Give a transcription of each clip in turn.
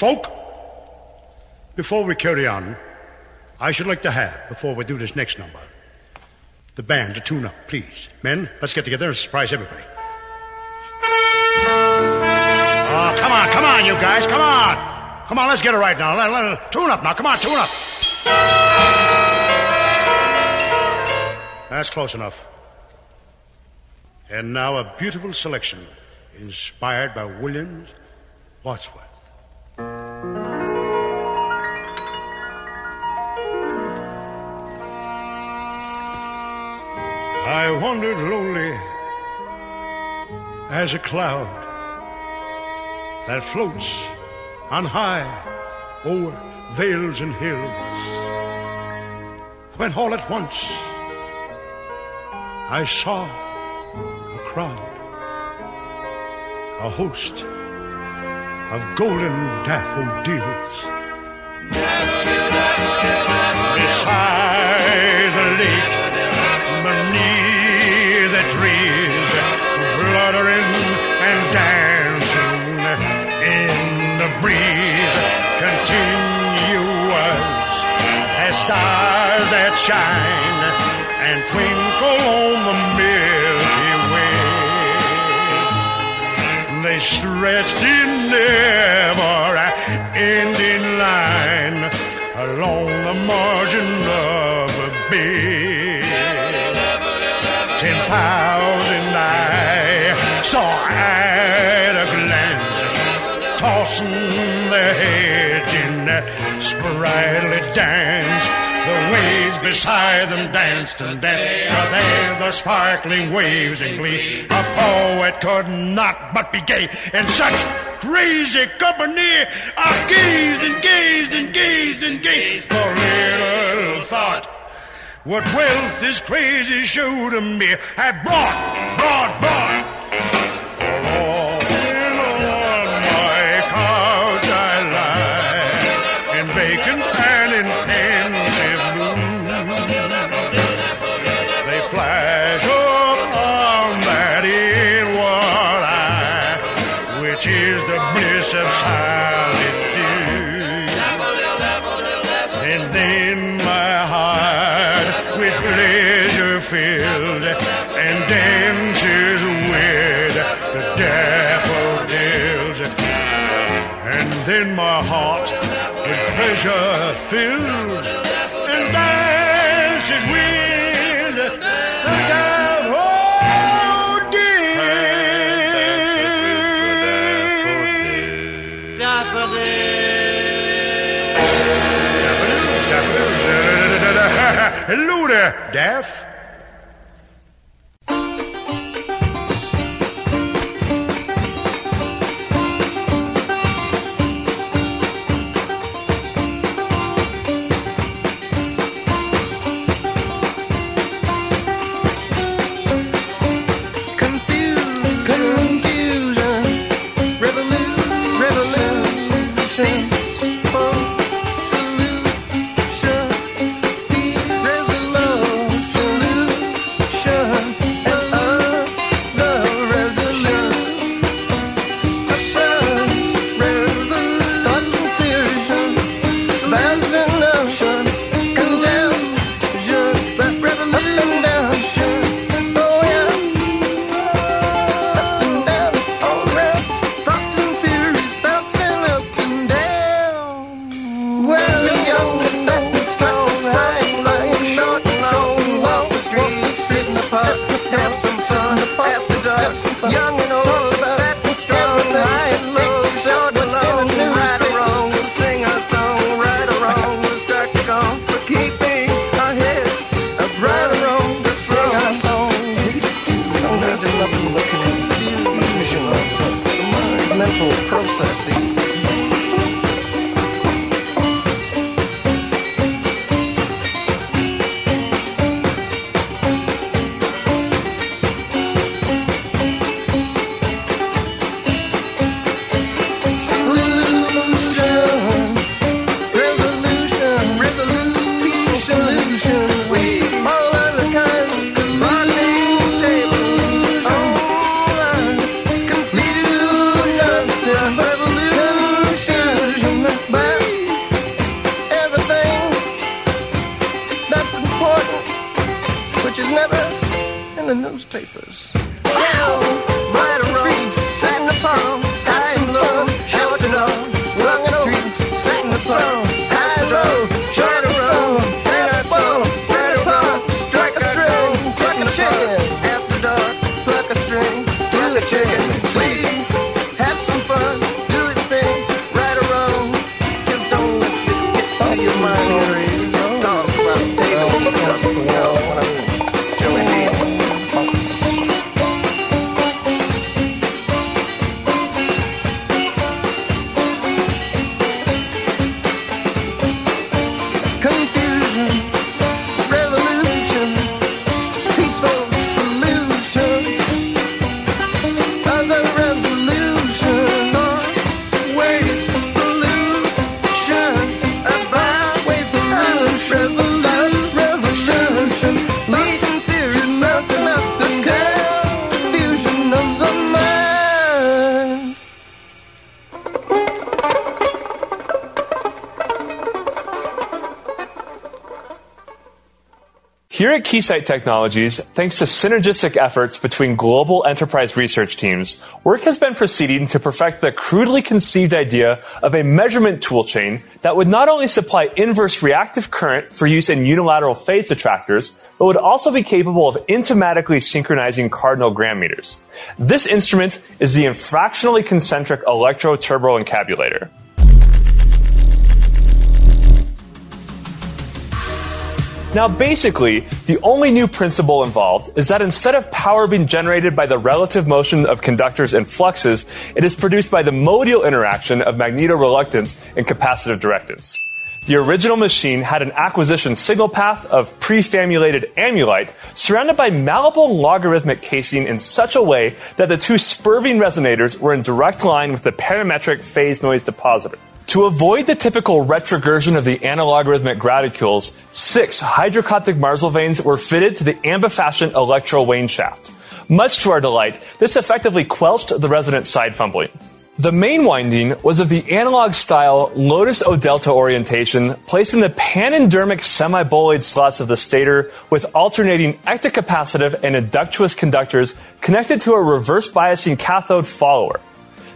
Folk, before we carry on, I should like to have, before we do this next number, the band to tune up, please. Men, let's get together and surprise everybody. Oh, come on, come on, you guys, come on. Come on, let's get it right now. Let, let, tune up now, come on, tune up. That's close enough. And now a beautiful selection inspired by Williams Wordsworth. I wandered lonely as a cloud that floats on high over vales and hills. When all at once I saw a crowd, a host of golden daffodils. Shine and twinkle on the Milky Way. They stretched in never ending line along the margin of the bay. Ten thousand I saw at a glance, tossing their heads in sprightly dance. Beside them danced and danced. There the sparkling waves in glee. A poet could not but be gay in such crazy company. I gazed and gazed and gazed and gazed. For little thought what wealth this crazy show to me had brought, brought, brought. Fills and dances with the daffodils. Hello there, Daff. Here at Keysight Technologies, thanks to synergistic efforts between global enterprise research teams, work has been proceeding to perfect the crudely conceived idea of a measurement toolchain that would not only supply inverse reactive current for use in unilateral phase detractors, but would also be capable of intimatically synchronizing cardinal grammeters. This instrument is the infractionally concentric electro-turbo-encabulator. Now, basically, the only new principle involved is that instead of power being generated by the relative motion of conductors and fluxes, it is produced by the modal interaction of magnetoreluctance and capacitive directance. The original machine had an acquisition signal path of prefabulated amulite surrounded by malleable logarithmic casing in such a way that the two spurving resonators were in direct line with the parametric phase noise depositor. To avoid the typical retrogression of the analogarithmic graticules, six hydrocoptic marzlevanes were fitted to the ambifacient electro wane shaft. Much to our delight, this effectively quelched the resident side fumbling. The main winding was of the analog style Lotus O delta orientation, placed in the panendermic semibolide slots of the stator with alternating ectocapacitive and inductuous conductors connected to a reverse biasing cathode follower.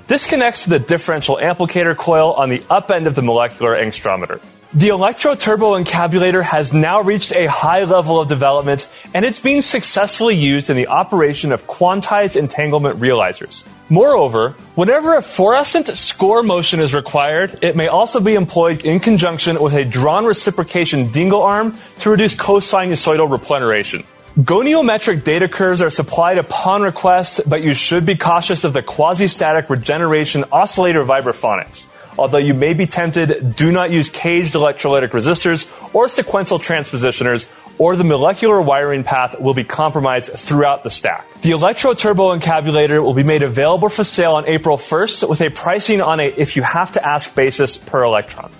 This connects to the differential applicator coil on the up end of the molecular angstrometer. The electro turbo encabulator has now reached a high level of development and it's being successfully used in the operation of quantized entanglement realizers. Moreover, whenever a fluorescent score motion is required, it may also be employed in conjunction with a drawn reciprocation dingle arm to reduce cosinusoidal repleneration. Goniometric data curves are supplied upon request, but you should be cautious of the quasi-static regeneration oscillator vibraphonics. Although you may be tempted, do not use caged electrolytic resistors or sequential transpositioners, or the molecular wiring path will be compromised throughout the stack. The Electro Turbo Encabulator will be made available for sale on April 1st with a pricing on a if you have to ask basis per electron.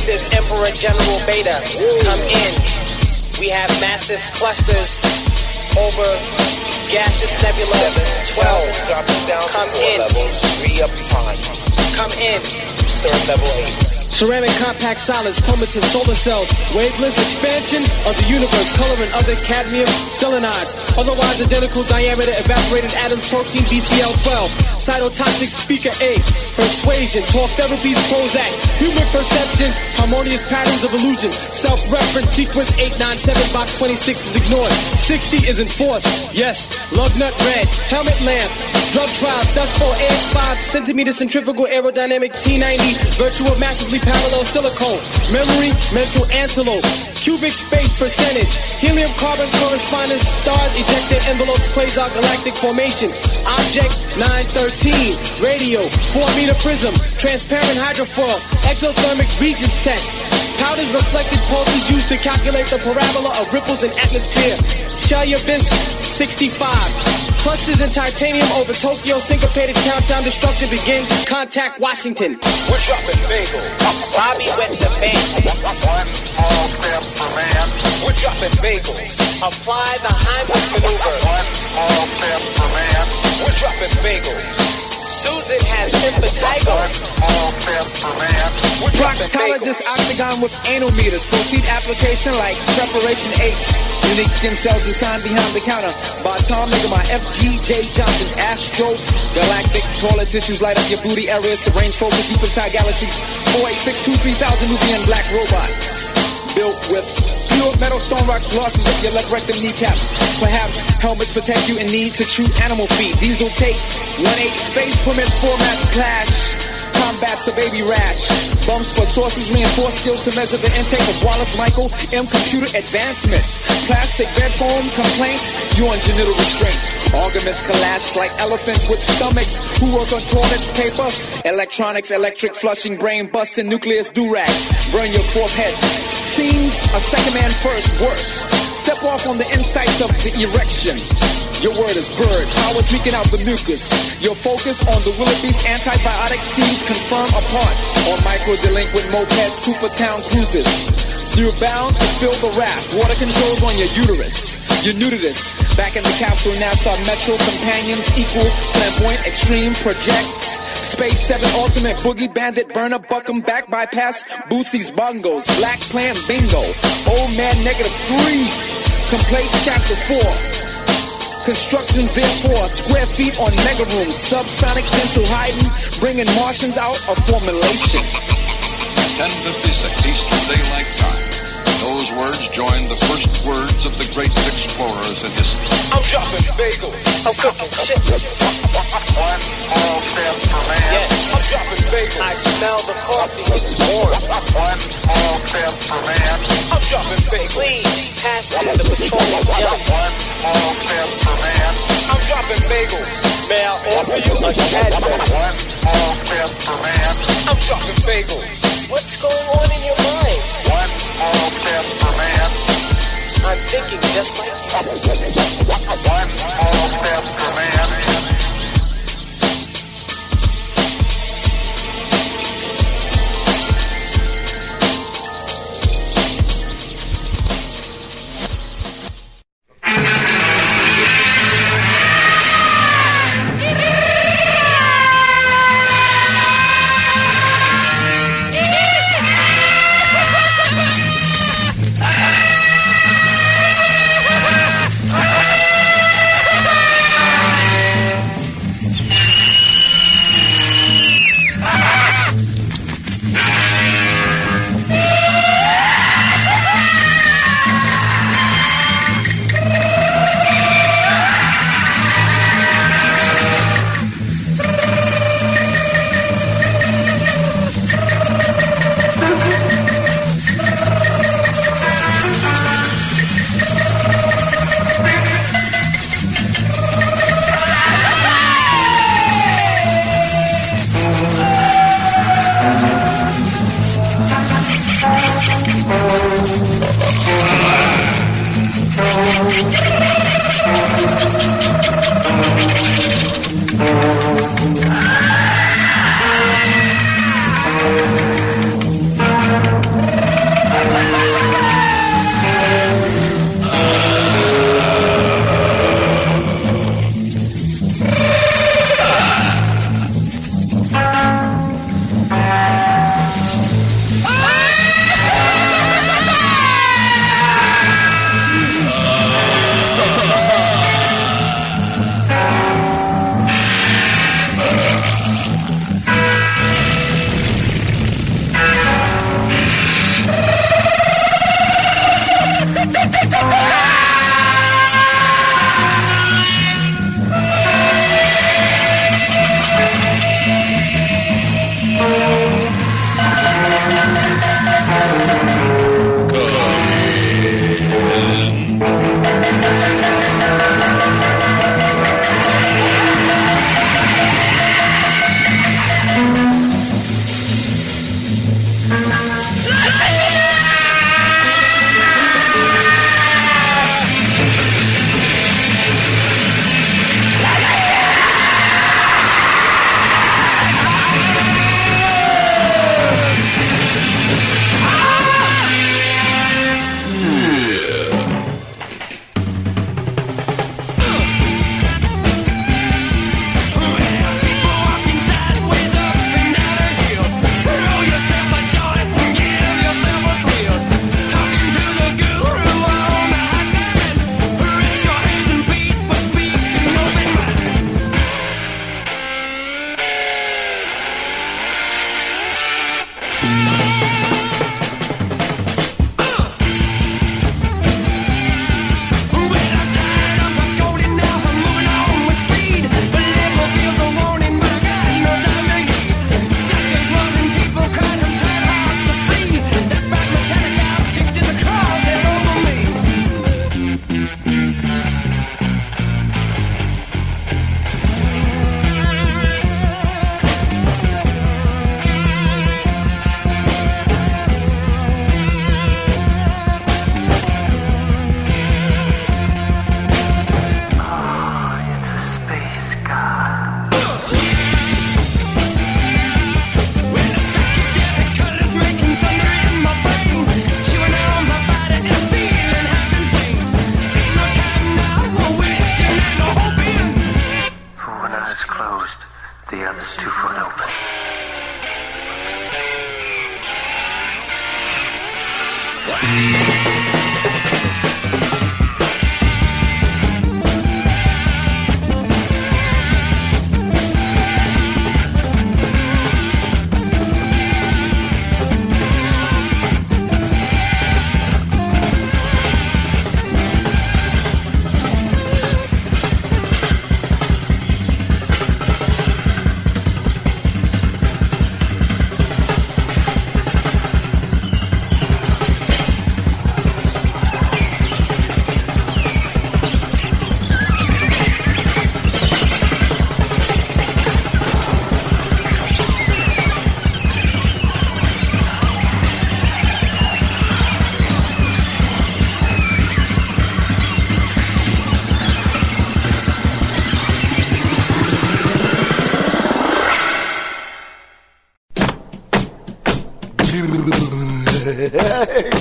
This is Emperor General Beta. Come in. We have massive clusters over gaseous nebula 12. dropping down Come in. levels, three up behind. Come in. Third level eight. Ceramic compact solids, chromatin solar cells, wavelengths expansion of the universe, coloring other cadmium selenized, otherwise identical diameter evaporated atoms, protein BCL12, cytotoxic speaker A, persuasion, talk therapies, Prozac, human perceptions, harmonious patterns of illusion, self-reference sequence 897 box 26 is ignored, 60 is enforced, yes, lug nut red, helmet lamp, drug trials, dust bowl, AX5, centimeter centrifugal aerodynamic T90, virtual massively parallel silicone, memory, mental antelope, cubic space percentage, helium carbon correspondence, stars, ejected envelopes, quasar galactic formation, object 913, radio, 4 meter prism, transparent hydrofoil, exothermic regions test, powders reflected pulses used to calculate the parabola of ripples in atmosphere, Chelyabinsk 65, clusters in titanium over Tokyo, syncopated countdown destruction begin, contact Washington. We're dropping bagel. Bobby with the band. All step for man. We're dropping bagels. Apply the Heimlich maneuver. All step for man. We're dropping bagels. Susan has impetigo. Proctologist octagon with anal meters. Proceed application like preparation H. Unique skin cells designed behind the counter. By Tom Nigga, my FGJ Johnson. Astro Galactic. Toilet tissues light up your booty areas. To range focus deep inside galaxies. 48623,000 Nubian black robot. Built with pure metal stone rocks, losses of your left rectum kneecaps. Perhaps helmets protect you in need to chew animal feed. Diesel take 1-8 space permits formats clash. Combats a baby rash. Bumps for sources reinforce skills to measure the intake of Wallace Michael M computer advancements. Plastic bed foam complaints, on genital restraints. Arguments collapse like elephants with stomachs who work on toilets paper. Electronics, electric flushing, brain busting, nucleus durags. Burn your fourth head. Seen a second man first, worse. Step off on the insights of the erection. Your word is bird, power tweaking out the mucus. Your focus on the wildebeest antibiotic seeds confirm upon on micro delinquent mopeds, super town cruises. You're bound to fill the raft. Water controls on your uterus. You're new to this. Back in the capsule, NASA Metro companions equal flamboyant extreme projects. Space 7 Ultimate. Boogie Bandit Burn Burner Buckham Back Bypass Bootsy's Bongos Black Plan Bingo. Old Man Negative 3 Complaints Chapter 4 Constructions therefore square feet on mega rooms, subsonic dental hiding, bringing Martians out of formulation. 1056 Eastern Daylight Time. Those words join the first words of the great explorers in history. I'm dropping bagels. I'm cooking chitlins. One small step for man. Yes, I'm dropping bagels. I smell the coffee. It's warm. One small step for man. I'm dropping bagels. Please pass me the petroleum jelly. One small step for man. I'm dropping bagels. May I offer you a Cadbury? One small step for man. I'm dropping bagels. What's going on in your mind? One small step for man. I'm thinking just like you. One small step for man.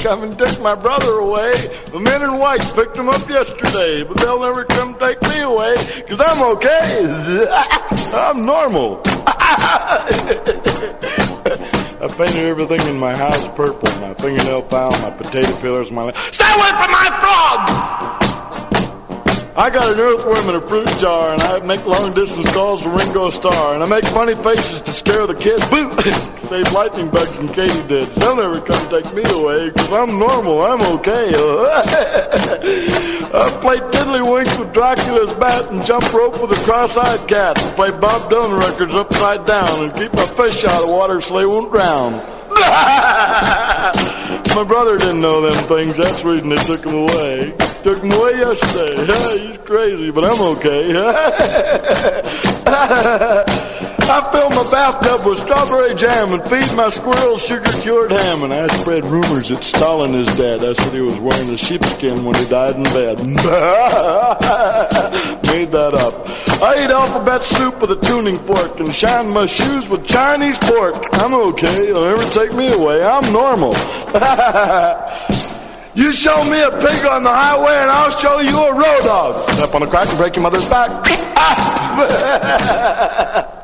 Come and took my brother away. The men in white picked him up yesterday, but they'll never come take me away, cause I'm okay. I'm normal. I painted everything in my house purple. My fingernail file, my potato peelers, my... Stay away from my frogs! I got an earthworm in a fruit jar, and I make long distance calls to Ringo Starr, and I make funny faces to scare the kids. Boo! Save lightning bugs and katydids. They'll never come take me away, cause I'm normal, I'm okay. I play tiddlywinks with Dracula's bat and jump rope with a cross-eyed cat. And play Bob Dylan records upside down and keep my fish out of water so they won't drown. My brother didn't know them things. That's the reason they took him away. Took him away yesterday. He's crazy, but I'm okay. I fill my bathtub with strawberry jam and feed my squirrels sugar-cured ham. And I spread rumors that Stalin is dead. I said he was wearing a sheepskin when he died in bed. Made that up. I eat alphabet soup with a tuning fork and shine my shoes with Chinese pork. I'm okay. They'll never take me away. I'm normal. You show me a pig on the highway and I'll show you a road dog. Step on a crack and break your mother's back. Ah!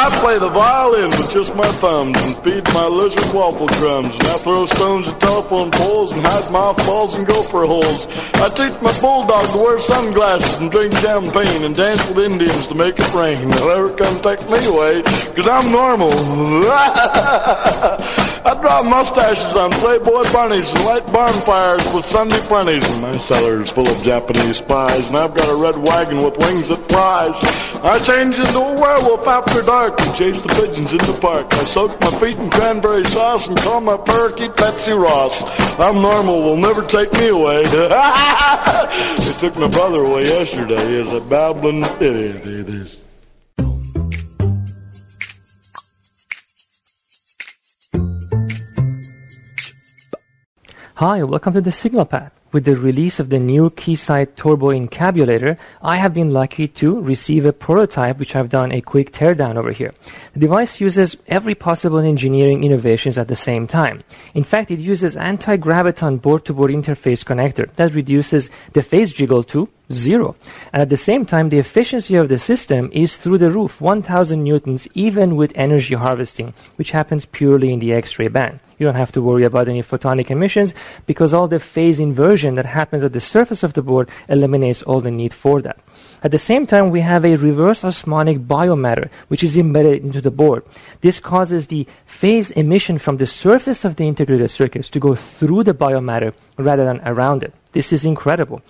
I play the violin with just my thumbs and feed my lizard waffle crumbs. And I throw stones at telephone poles and hide mothballs and gopher holes. I teach my bulldog to wear sunglasses and drink champagne and dance with Indians to make it rain. They'll never come take me away, cause I'm normal. I draw mustaches on Playboy bunnies and light bonfires with Sunday funnies. And my cellar is full of Japanese spies. And I've got a red wagon with wings that flies. I change into a werewolf after dark and chase the pigeons in the park. I soak my feet in cranberry sauce and call my parakeet Betsy Ross. I'm normal, will never take me away. they took my brother away yesterday. He's a babbling idiot. He is. Hi, welcome to the Signal Path. With the release of the new Keysight Turbo Encabulator, I have been lucky to receive a prototype which I've done a quick teardown over here. The device uses every possible engineering innovations at the same time. In fact, it uses anti-graviton board-to-board interface connector that reduces the phase jiggle to zero. And at the same time, the efficiency of the system is through the roof, 1000 newtons, even with energy harvesting, which happens purely in the X-ray band. You don't have to worry about any photonic emissions because all the phase inversion that happens at the surface of the board eliminates all the need for that. At the same time, we have a reverse osmotic biomatter, which is embedded into the board. This causes the phase emission from the surface of the integrated circuits to go through the biomatter rather than around it. This is incredible.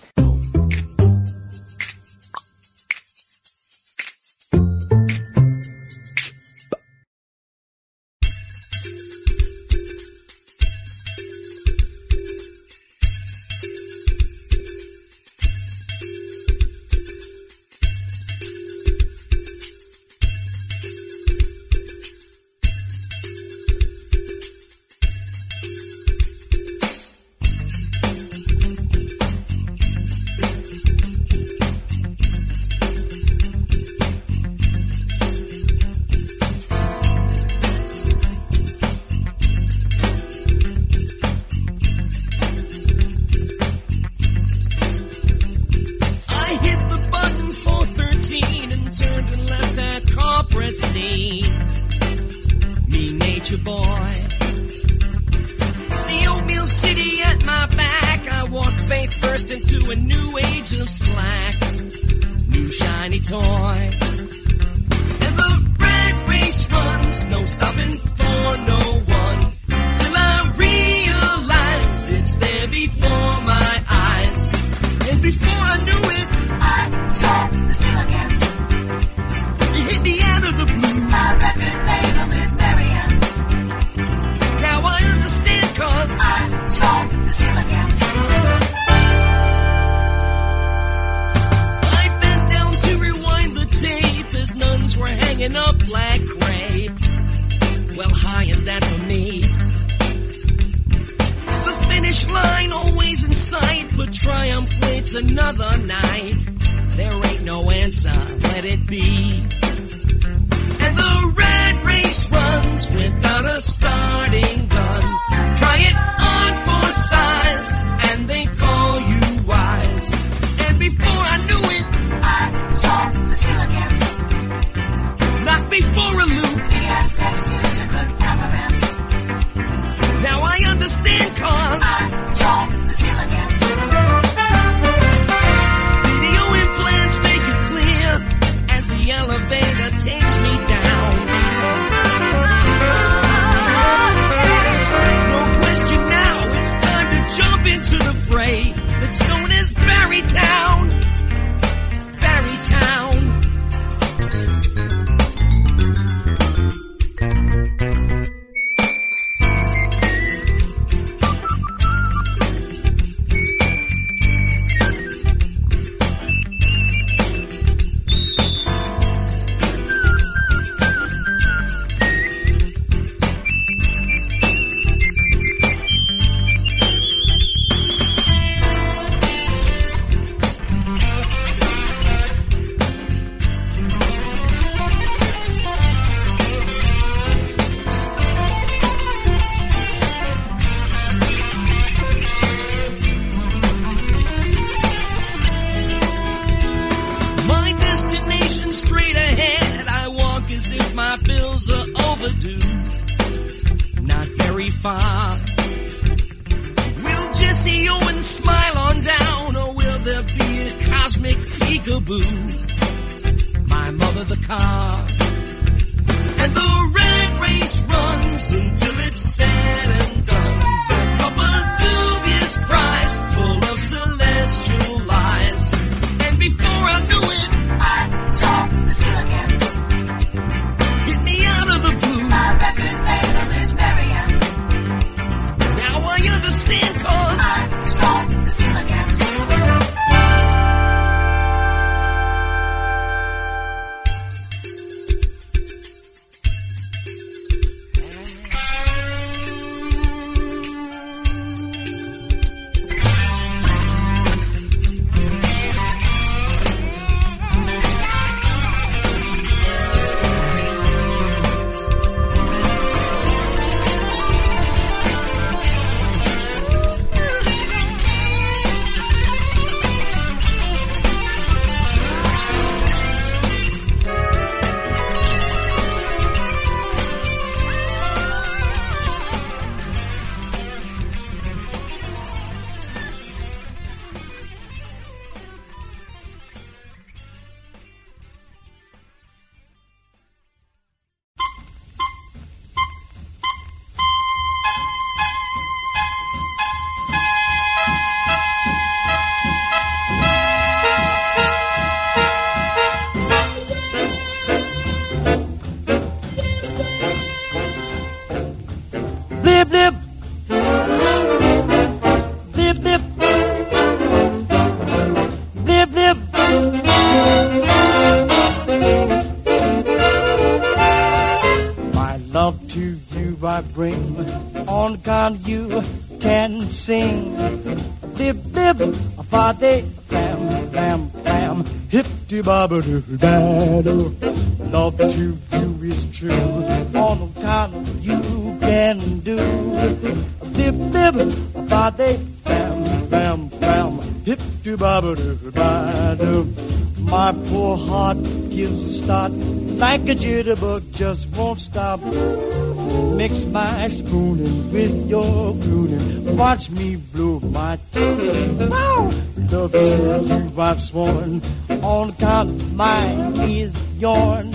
my spooning with your crooning. Watch me blow my tune. Wow! Love you, I've sworn. On account of mine is yourn.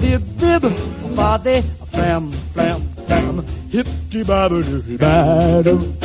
Bib, bib, body, bam, bam, bam. Hip, dee, ba, ba, doo.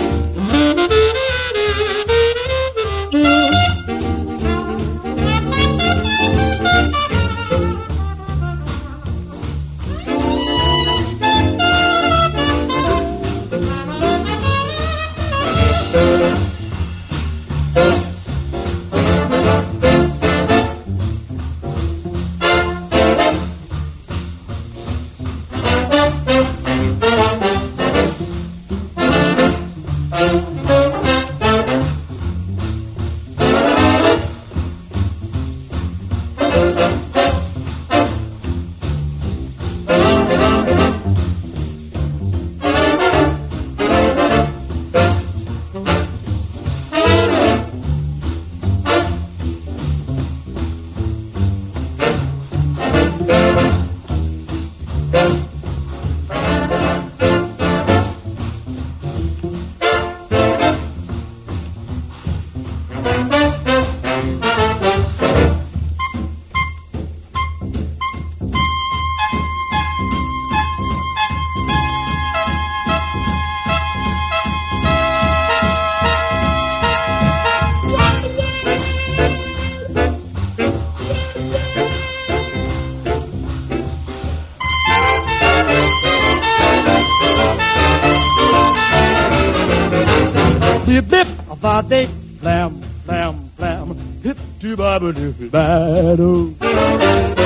bip bip va dip blam blam blam. Hip to babadoo babadoo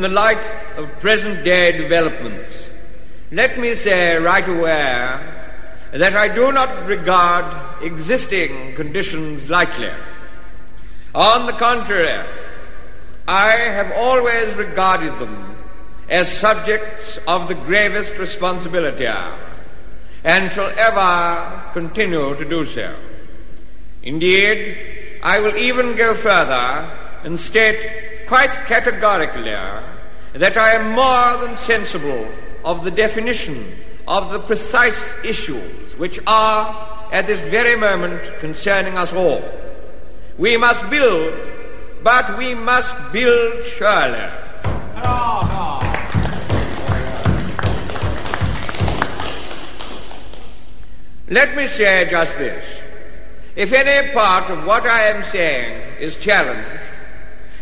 in the light of present day developments, let me say right away that I do not regard existing conditions lightly. On the contrary, I have always regarded them as subjects of the gravest responsibility and shall ever continue to do so. Indeed, I will even go further and state quite categorically uh, that I am more than sensible of the definition of the precise issues which are at this very moment concerning us all. We must build, but we must build surely. Let me say just this. If any part of what I am saying is challenged,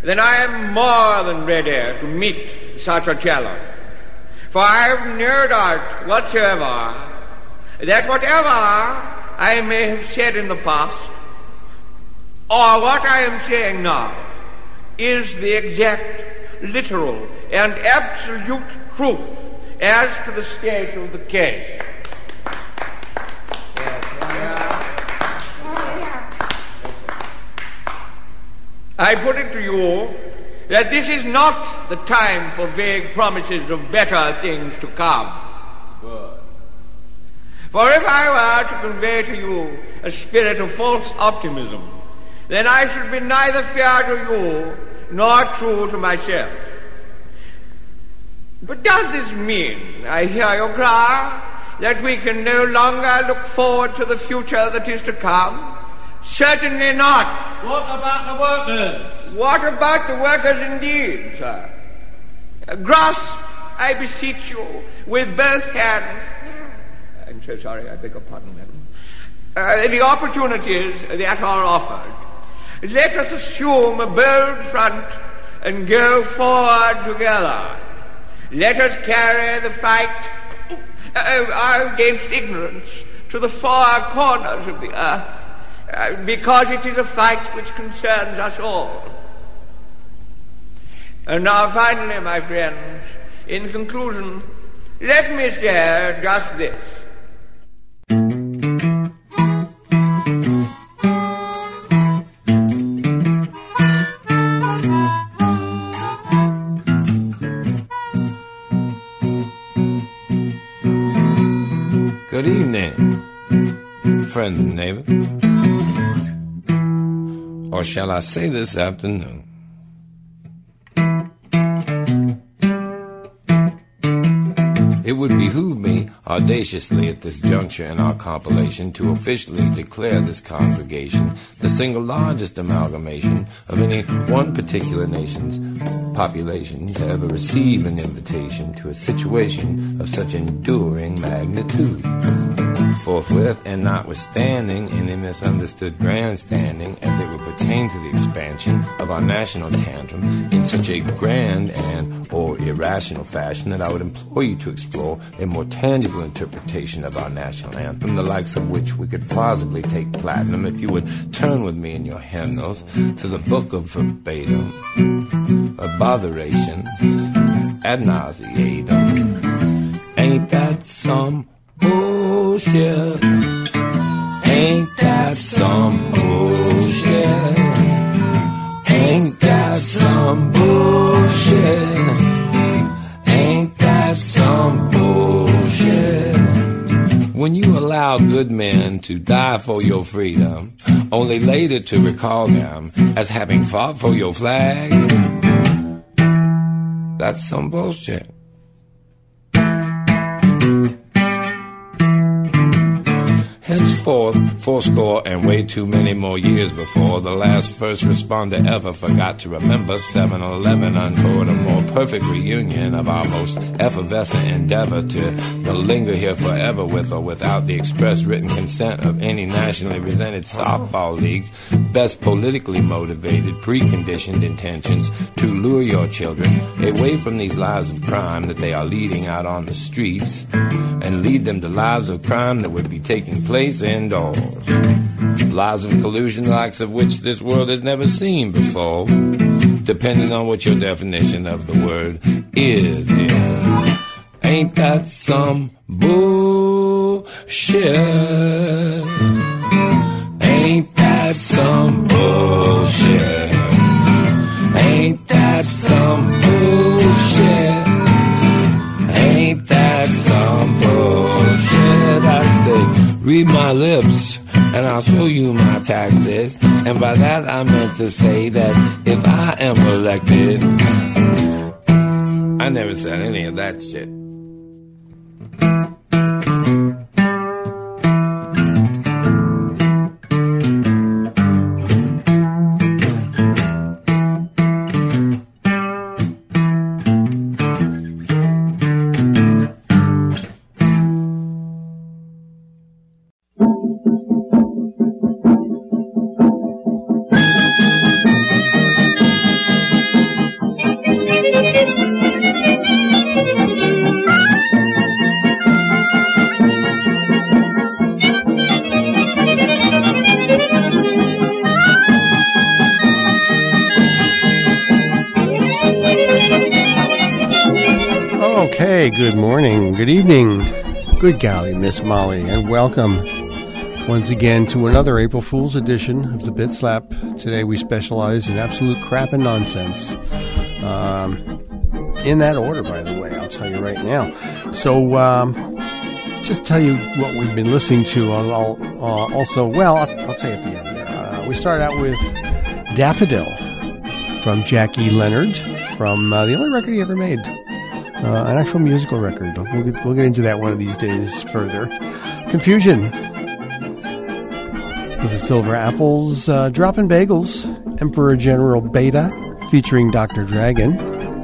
then I am more than ready to meet such a challenge. For I have no doubt whatsoever that whatever I may have said in the past, or what I am saying now, is the exact, literal, and absolute truth as to the state of the case. I put it to you that this is not the time for vague promises of better things to come. For if I were to convey to you a spirit of false optimism, then I should be neither fair to you nor true to myself. But does this mean, I hear you cry, that we can no longer look forward to the future that is to come? Certainly not. What about the workers? What about the workers indeed, sir? Uh, grasp, I beseech you, with both hands. I'm so sorry, I beg your pardon, madam. Uh, the opportunities that are offered. Let us assume a bold front and go forward together. Let us carry the fight uh, against ignorance to the far corners of the earth uh, because it is a fight which concerns us all. And now finally, my friends, in conclusion, let me share just this. Good evening, friends and neighbors. Or shall I say this afternoon? It would behoove me audaciously at this juncture in our compilation to officially declare this congregation the single largest amalgamation of any one particular nation's population to ever receive an invitation to a situation of such enduring magnitude. Forthwith, and notwithstanding any misunderstood grandstanding as it would pertain to the expansion of our national tantrum in such a grand and or irrational fashion that I would implore you to explore a more tangible interpretation of our national anthem, the likes of which we could plausibly take platinum if you would turn with me in your hymnals to the book of verbatim, of botheration, ad nauseatum. Ain't that some bullshit? Ain't that some bullshit? Ain't that some bullshit? Ain't that some bullshit? When you allow good men to die for your freedom, only later to recall them as having fought for your flag, that's some bullshit. Henceforth, fourscore and way too many more years before the last first responder ever forgot to remember 7-Eleven untoward a more perfect reunion of our most effervescent endeavor to, to linger here forever with or without the express written consent of any nationally represented softball leagues, best politically motivated, preconditioned intentions to lure your children away from these lives of crime that they are leading out on the streets and lead them to lives of crime that would be taking place indoors. Lives of collusion, likes of which this world has never seen before. depending on what your definition of the word is. is. Ain't that some bullshit? Ain't that some bullshit? Ain't that some read my lips and I'll show you my taxes. And by that I meant to say that if I am elected, I never said any of that shit. Good evening, good golly, Miss Molly, and welcome once again to another April Fool's edition of the Bit Slap. Today we specialize in absolute crap and nonsense. Um, in that order, by the way, I'll tell you right now. So, um, just tell you what we've been listening to. I'll, I'll, uh, also, well, I'll, I'll tell you at the end there. Uh, we start out with Daffodil from Jackie Leonard from uh, the only record he ever made, uh, an actual musical record. We'll get, we'll get into that one of these days further. Confusion. This is Silver Apples, uh, Dropping Bagels, Emperor General Beta, featuring Dr. Dragon.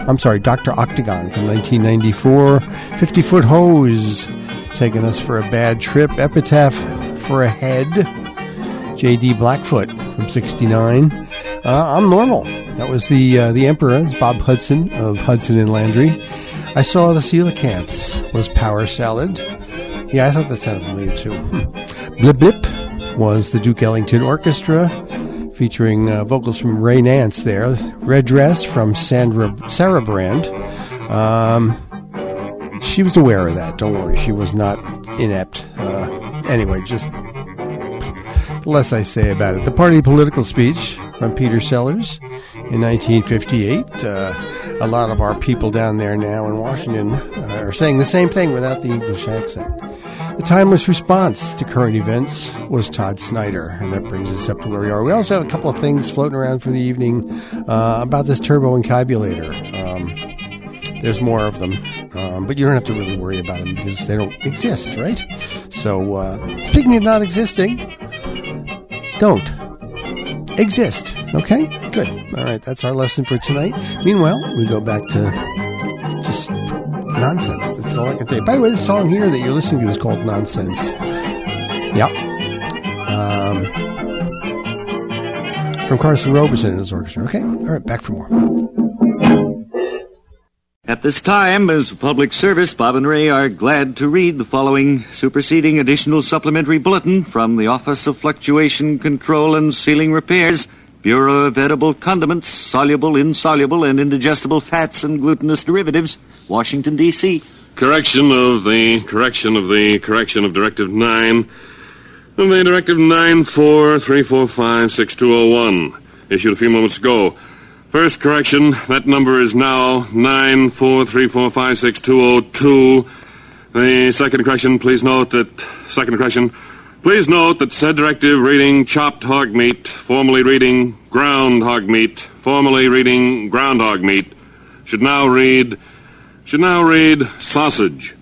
I'm sorry, Dr. Octagon from 1994. 50 Foot Hose, taking us for a bad trip. Epitaph for a Head. J.D. Blackfoot from 69. Uh, I'm Normal. That was the uh, the Emperor. It's Bob Hudson of Hudson and Landry. I saw the Coelacanths was Power Salad. Yeah, I thought that sounded familiar too. Hmm. Blip Blip was the Duke Ellington Orchestra, featuring uh, vocals from Ray Nance there. Red Dress from Sandra Sarah Brand. Um, she was aware of that. Don't worry, she was not inept. Uh, anyway, just the less I say about it. The party political speech from Peter Sellers in 1958. Uh, a lot of our people down there now in Washington uh, are saying the same thing without the English accent. The timeless response to current events was Todd Snider, and that brings us up to where we are. We also have a couple of things floating around for the evening uh, about this turbo encabulator. Um, there's more of them, um, but you don't have to really worry about them because they don't exist, right? So, uh, speaking of not existing, don't exist. Okay, good. All right, that's our lesson for tonight. Meanwhile, we go back to just nonsense. That's all I can say. By the way, this song here that you're listening to is called Nonsense. Yep. Um, from Carson Robison and his orchestra. Okay, all right, back for more. At this time, as public service, Bob and Ray are glad to read the following superseding additional supplementary bulletin from the Office of Fluctuation Control and Sealing Repairs, Bureau of Edible Condiments, Soluble, Insoluble, and Indigestible Fats and Glutinous Derivatives, Washington, D.C. Correction of the correction of the correction of Directive 9 of the Directive 943456201, issued a few moments ago. First correction, that number is now 943456202. The second correction, please note that, second correction, please note that said directive reading chopped hog meat, formerly reading ground hog meat, formerly reading groundhog meat, should now read, should now read sausage.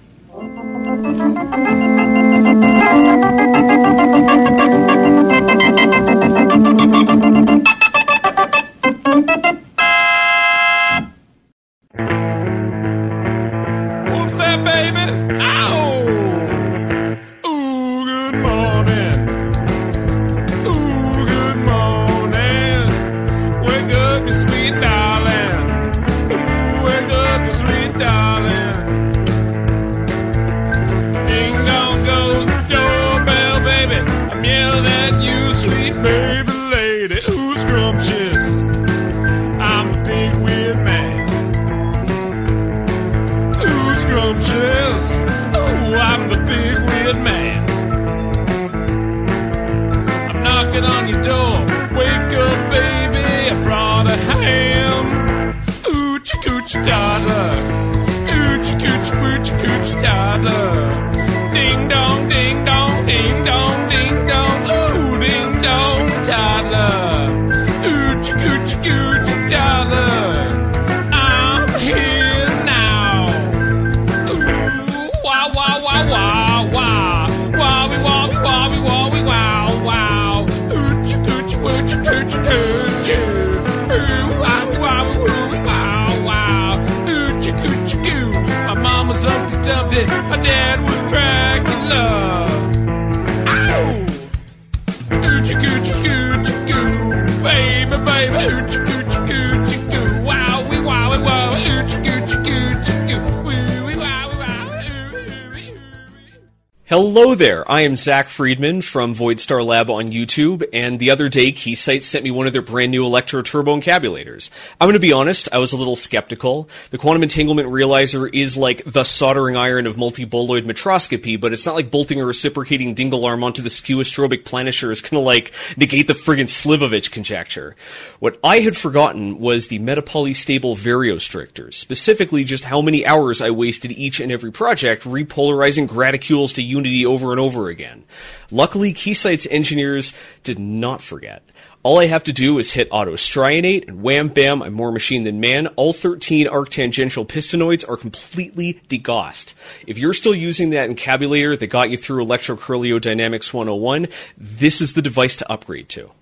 Hello there. I am Zack Freedman from Voidstar Lab on YouTube, and the other day Keysight sent me one of their brand new Electro Turbo encabulators. I'm going to be honest, I was a little skeptical. The quantum entanglement realizer is like the soldering iron of multi-boloid metroscopy, but it's not like bolting a reciprocating dingle arm onto the skewostrobic planisher is going to like negate the friggin' Slivovich conjecture. What I had forgotten was the metapolystable variostrictors, specifically just how many hours I wasted each and every project repolarizing graticules to over and over again. Luckily, Keysight's engineers did not forget. All I have to do is hit auto strianate, and wham bam, I'm more machine than man. All 13 arctangential pistonoids are completely degaussed. If you're still using that encabulator that got you through Electrocurliodynamics 101, this is the device to upgrade to.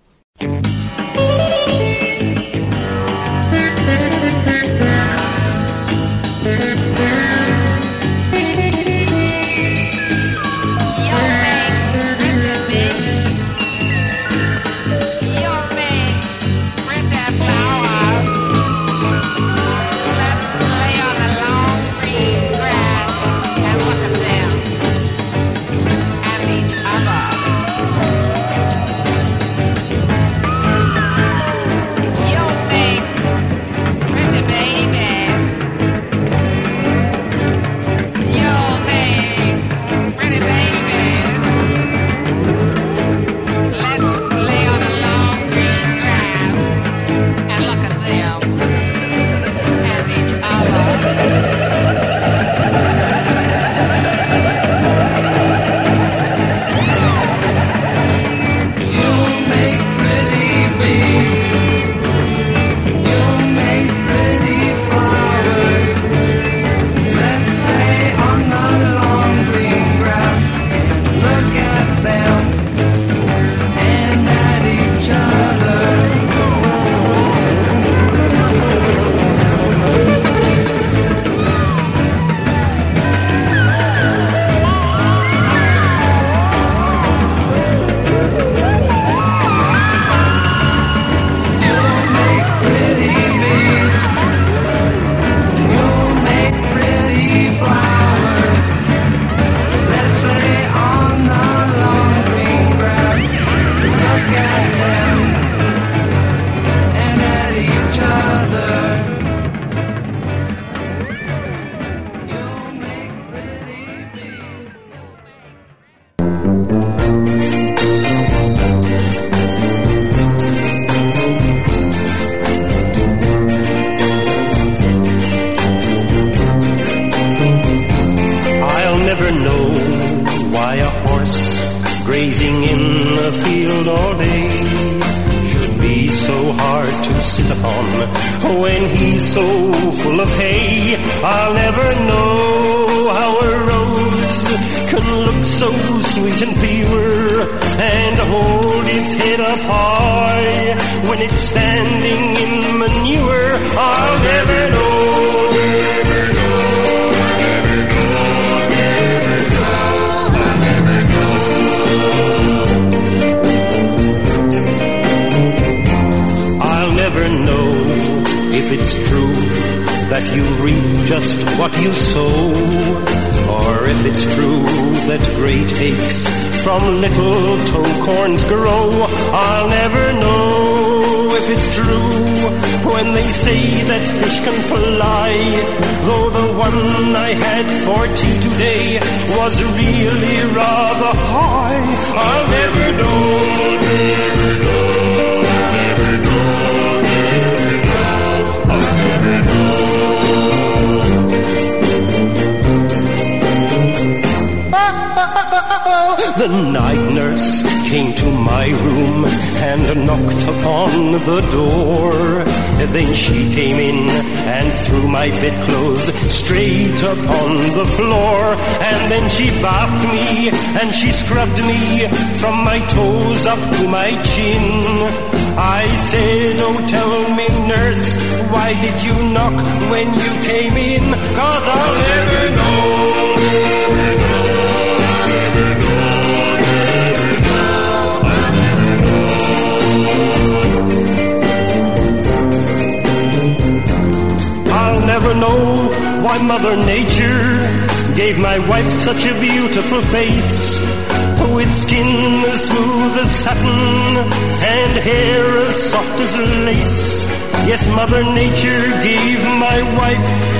and hair as soft as lace. Yes, Mother Nature gave my wife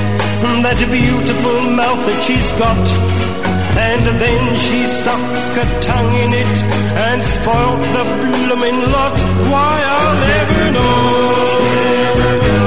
that beautiful mouth that she's got. And then she stuck a tongue in it and spoilt the bloomin' lot. Why, I'll never know.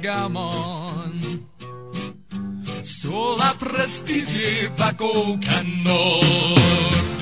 гамон. Sulla prospigli va con cannone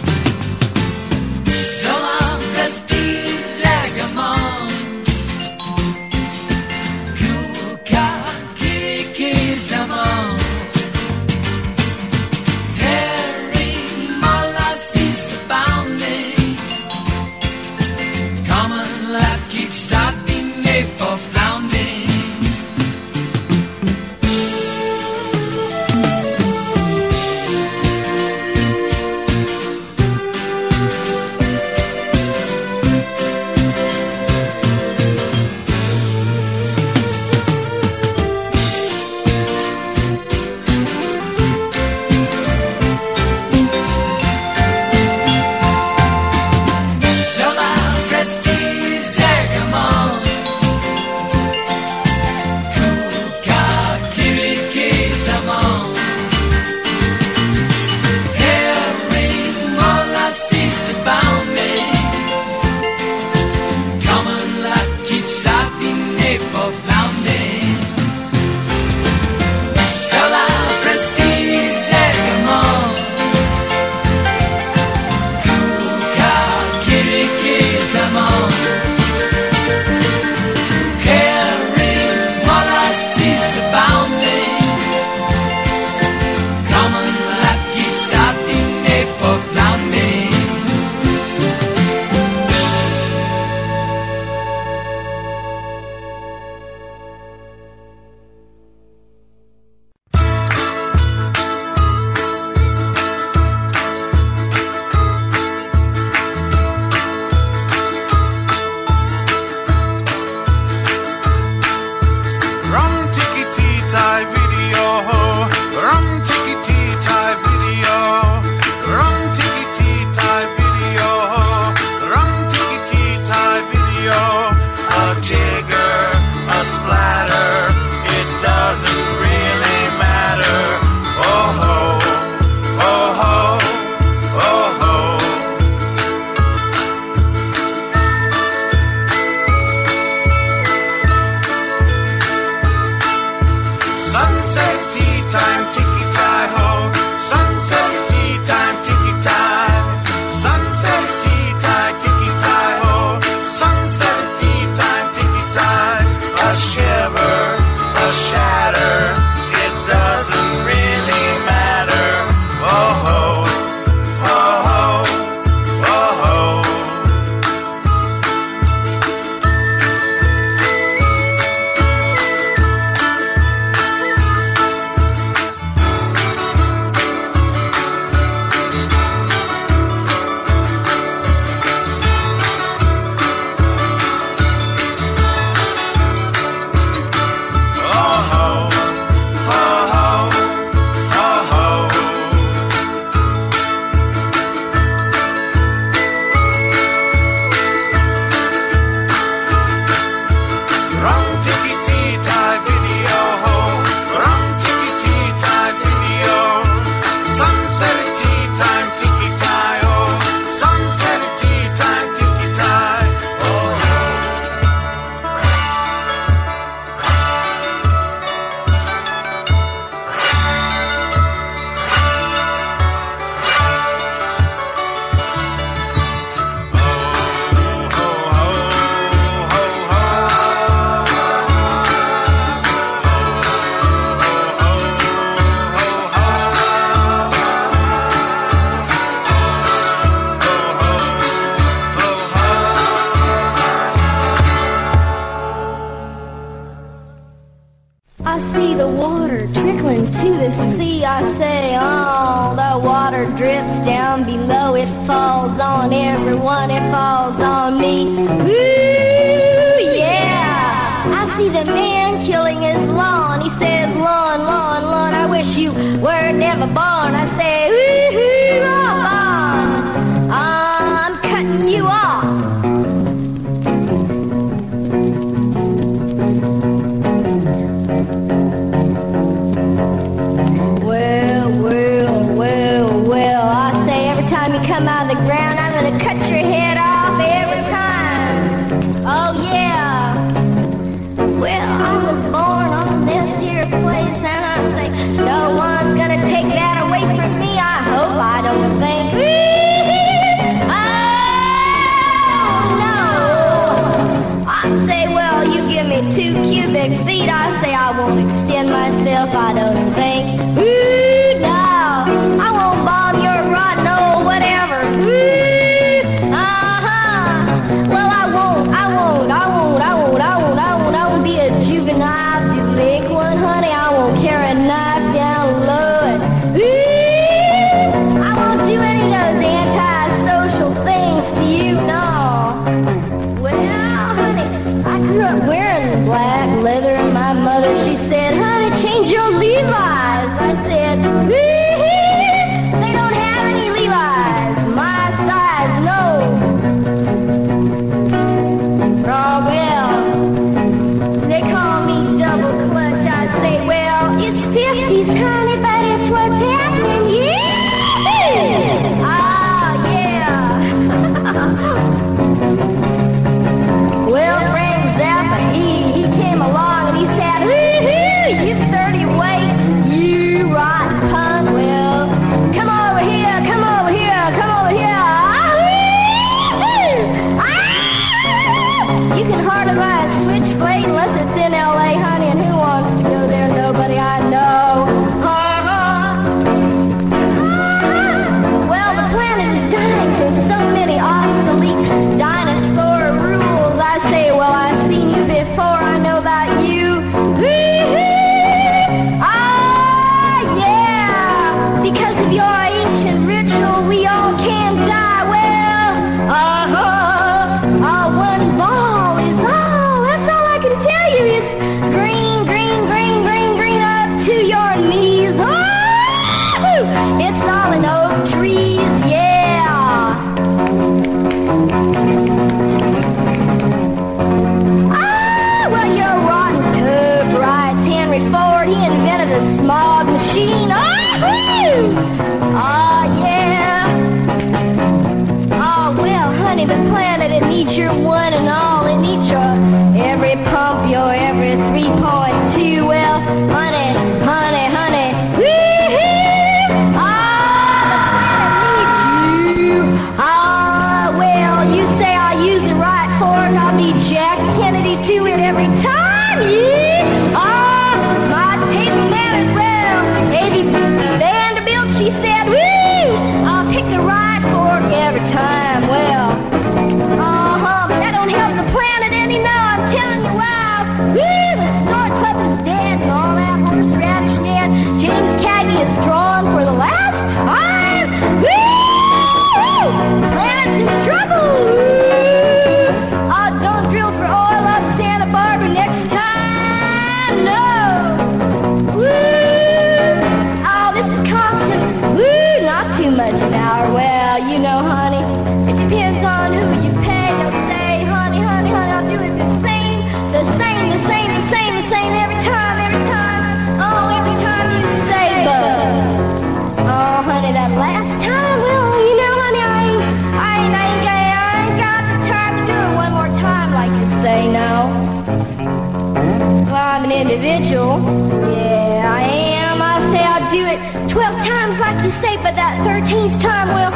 19th time, well,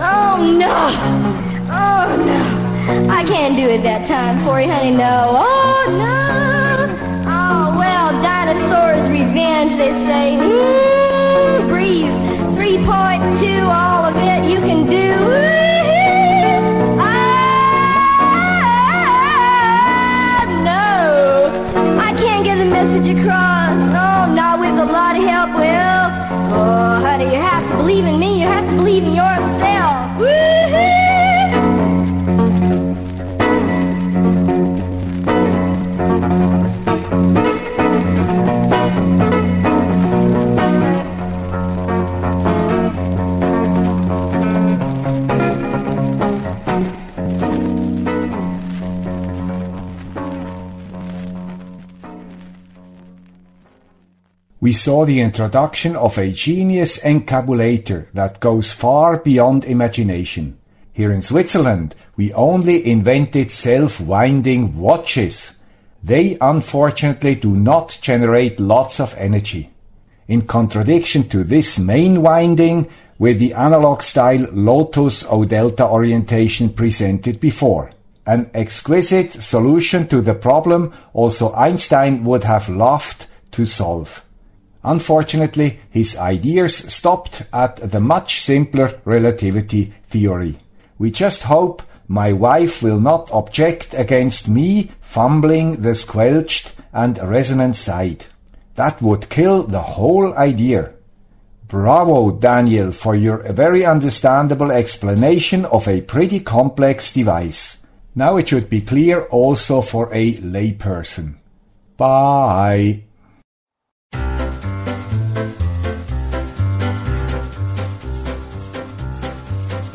Oh, no. Oh, no. I can't do it that time for you, honey. No. Oh, no. Oh, well, dinosaurs revenge, they say. Mm, breathe. 3.2, all of it you can do. Ooh, no. I can't get the message across. Oh, not with a lot of help, well, Oh, honey, you have believe in me, you have to believe in yourself. We saw the introduction of a genius encabulator that goes far beyond imagination. Here in Switzerland, we only invented self-winding watches. They unfortunately do not generate lots of energy. In contradiction to this main winding, with the analog style Lotus O delta orientation presented before. An exquisite solution to the problem also Einstein would have loved to solve. Unfortunately, his ideas stopped at the much simpler relativity theory. We just hope my wife will not object against me fumbling the squelched and resonant side. That would kill the whole idea. Bravo, Daniel, for your very understandable explanation of a pretty complex device. Now it should be clear also for a layperson. Bye.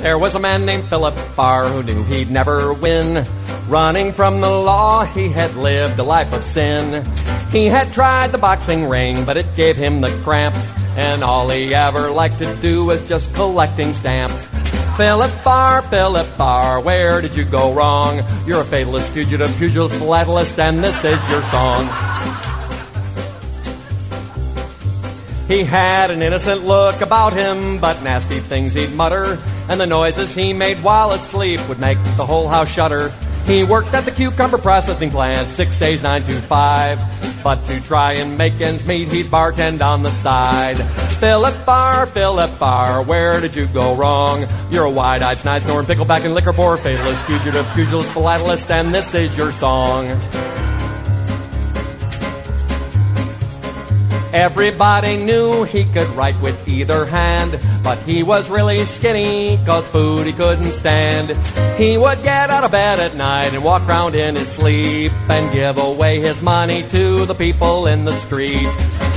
There was a man named Philip Farr who knew he'd never win. Running from the law, he had lived a life of sin. He had tried the boxing ring, but it gave him the cramps. And all he ever liked to do was just collecting stamps. Philip Farr, Philip Farr, where did you go wrong? You're a fatalist, fugitive, pugilist, philatelist, and this is your song. He had an innocent look about him, but nasty things he'd mutter, and the noises he made while asleep would make the whole house shudder. He worked at the cucumber processing plant six days, nine to five. But to try and make ends meet, he'd bartend on the side. Philip Farr, Philip Farr, where did you go wrong? You're a wide-eyed, snide, snoring, pickleback, and liquor poor fatalist, fugitive, pugilist, philatelist, and this is your song. Everybody knew he could write with either hand, but he was really skinny, cause food he couldn't stand. He would get out of bed at night and walk around in his sleep and give away his money to the people in the street.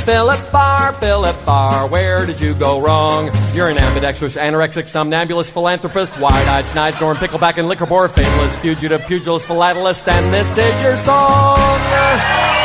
Philip Farr, Philip Farr, where did you go wrong? You're an ambidextrous, anorexic, somnambulist, philanthropist, wide-eyed, snide, snoring, pickleback, and liquor bore, fatalist, fugitive, pugilist, philatelist, and this is your song.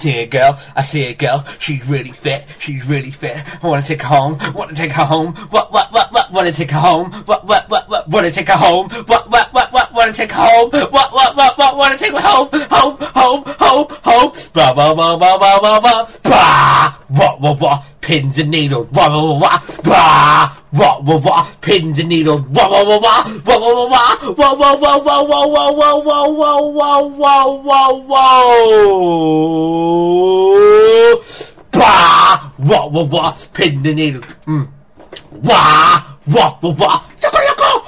See a girl. I see a girl. She's really fit. She's really fit. I want to take her home. Want to take her home. What, what, what, what? Want to take her home. What, what, what, what? Want to take her home. What, what, what, what? Want to take her home. What, what, what, what? Want to take her home. Home, home, home, home. Blah, blah, blah, blah, blah, blah, blah. Bah! What, what? Pins and needles. Wah, wah, wah, wah. Bah! What, what, what? Pins and needles. Wah, wah, wah, wah. Wah, wah, wah, wah. Wah, wah, wah, wah, wah, wah, wah, wah, wah, wah, wah, wah. Bah! Wah, wah, wah. Pins and needles. Mm. Wah! Wah, wah, wah. Chocolate,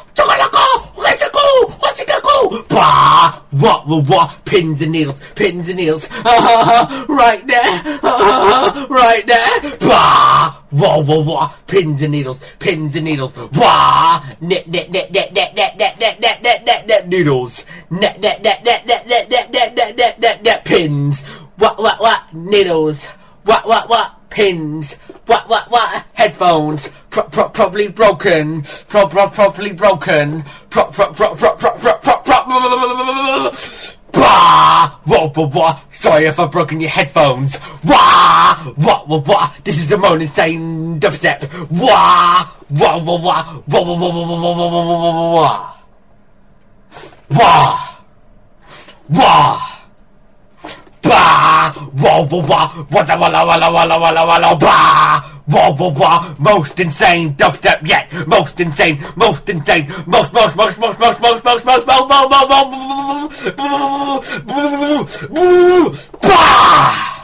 let's. Bah! Wah, wah, wah. Pins and needles, pins and needles. Ah, right there, ah, right there. Bah! Wah, wah, wah. Pins and needles, pins and needles. Wah! Net, net, net, net, net, net, net, net, net, net, net, net, needles. Net, net, net, net, net, net, net, net, net, net, net, net, pins. What, what, what? Needles. What, what, what? Pins. What, what, what? Headphones. Pro, pro, probably broken. Pro, pro, properly broken. Pro, pro, pro, pro, pro, pro, pro, pro, Bah! Whoa, whoa, whoa. Sorry if I've broken your headphones. Wah! Wah, wah, wah. This is the Moan Insane dubstep. Wah! Wah, wah, wah. Wah, wah, wah, wah, wah, wah, wah, wah, wah, wah. Wah! Wah! Bah! Wah, wah, wah. Walla, walla, walla, walla, walla, walla, bah! Wah, wah, wah. Most insane dubstep yet. Most insane. Most insane. Most, most, most, most, most, most, most, most, most, most, most, most, Bah!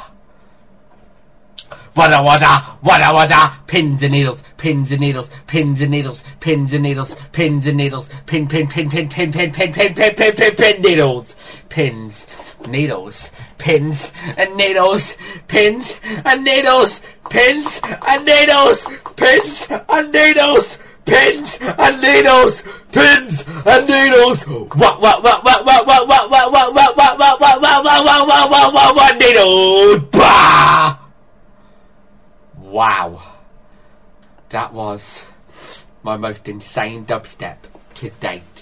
Wada wada, wada wada, pins and needles, pins and needles, pins and needles, pins and needles, pins and needles, pin pin pin pin pin pin pin pin pin pin pin pin needles, pins, needles, pins and needles, pins and needles, pins and needles, pins and needles, pins and needles, pins and needles. What what what what what what what what what what what what what what what what what what what needles? Bah! Wow. That was my most insane dubstep to date.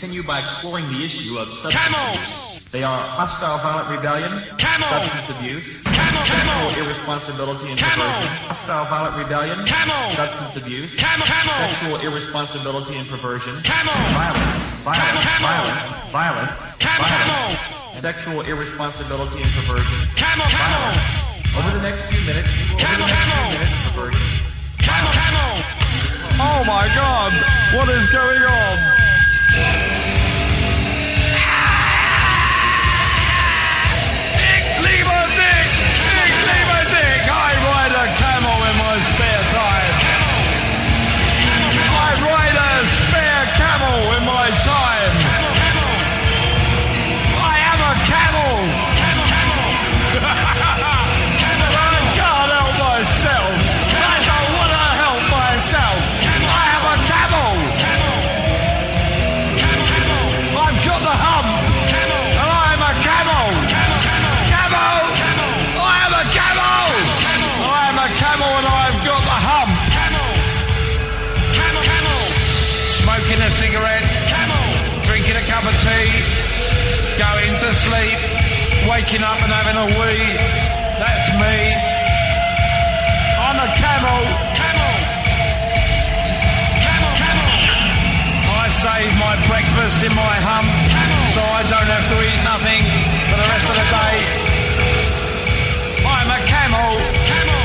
Continue by exploring the issue of substance abuse. They are hostile violent rebellion, substance abuse, sexual irresponsibility and perversion, hostile violent rebellion, substance abuse, sexual irresponsibility and perversion, violence, violence, violence, violence, violence, sexual irresponsibility and perversion, violence. Over the next few minutes, you will over the next few minutes, perversion, Oh my god, what is going on? Sleep. Waking up and having a wee. That's me. I'm a camel. Camel. Camel. Camel. I save my breakfast in my hump, so I don't have to eat nothing for the rest of the day. I'm a camel. Camel.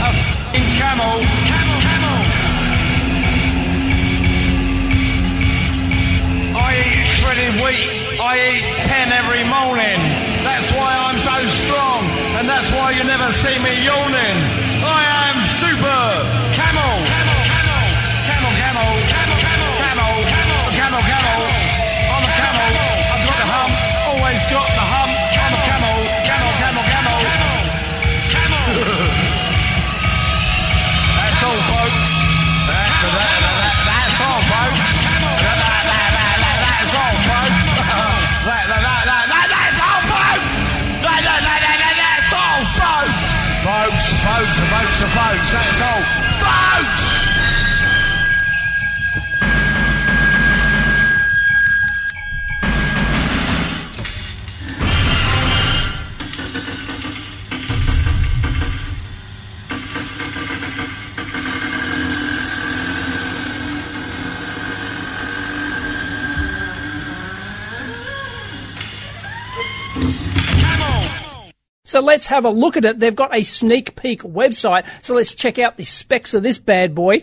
A f***ing camel. Camel. camel. I eat shredded wheat. I eat 10 every morning. That's why I'm so strong, and that's why you never see me yawning. I am super camel. Camel, camel. Camel, camel. Camel, camel. Camel, camel. camel. I'm Folks, folks, folks, that's all, folks. So let's have a look at it. They've got a sneak peek website. So let's check out the specs of this bad boy.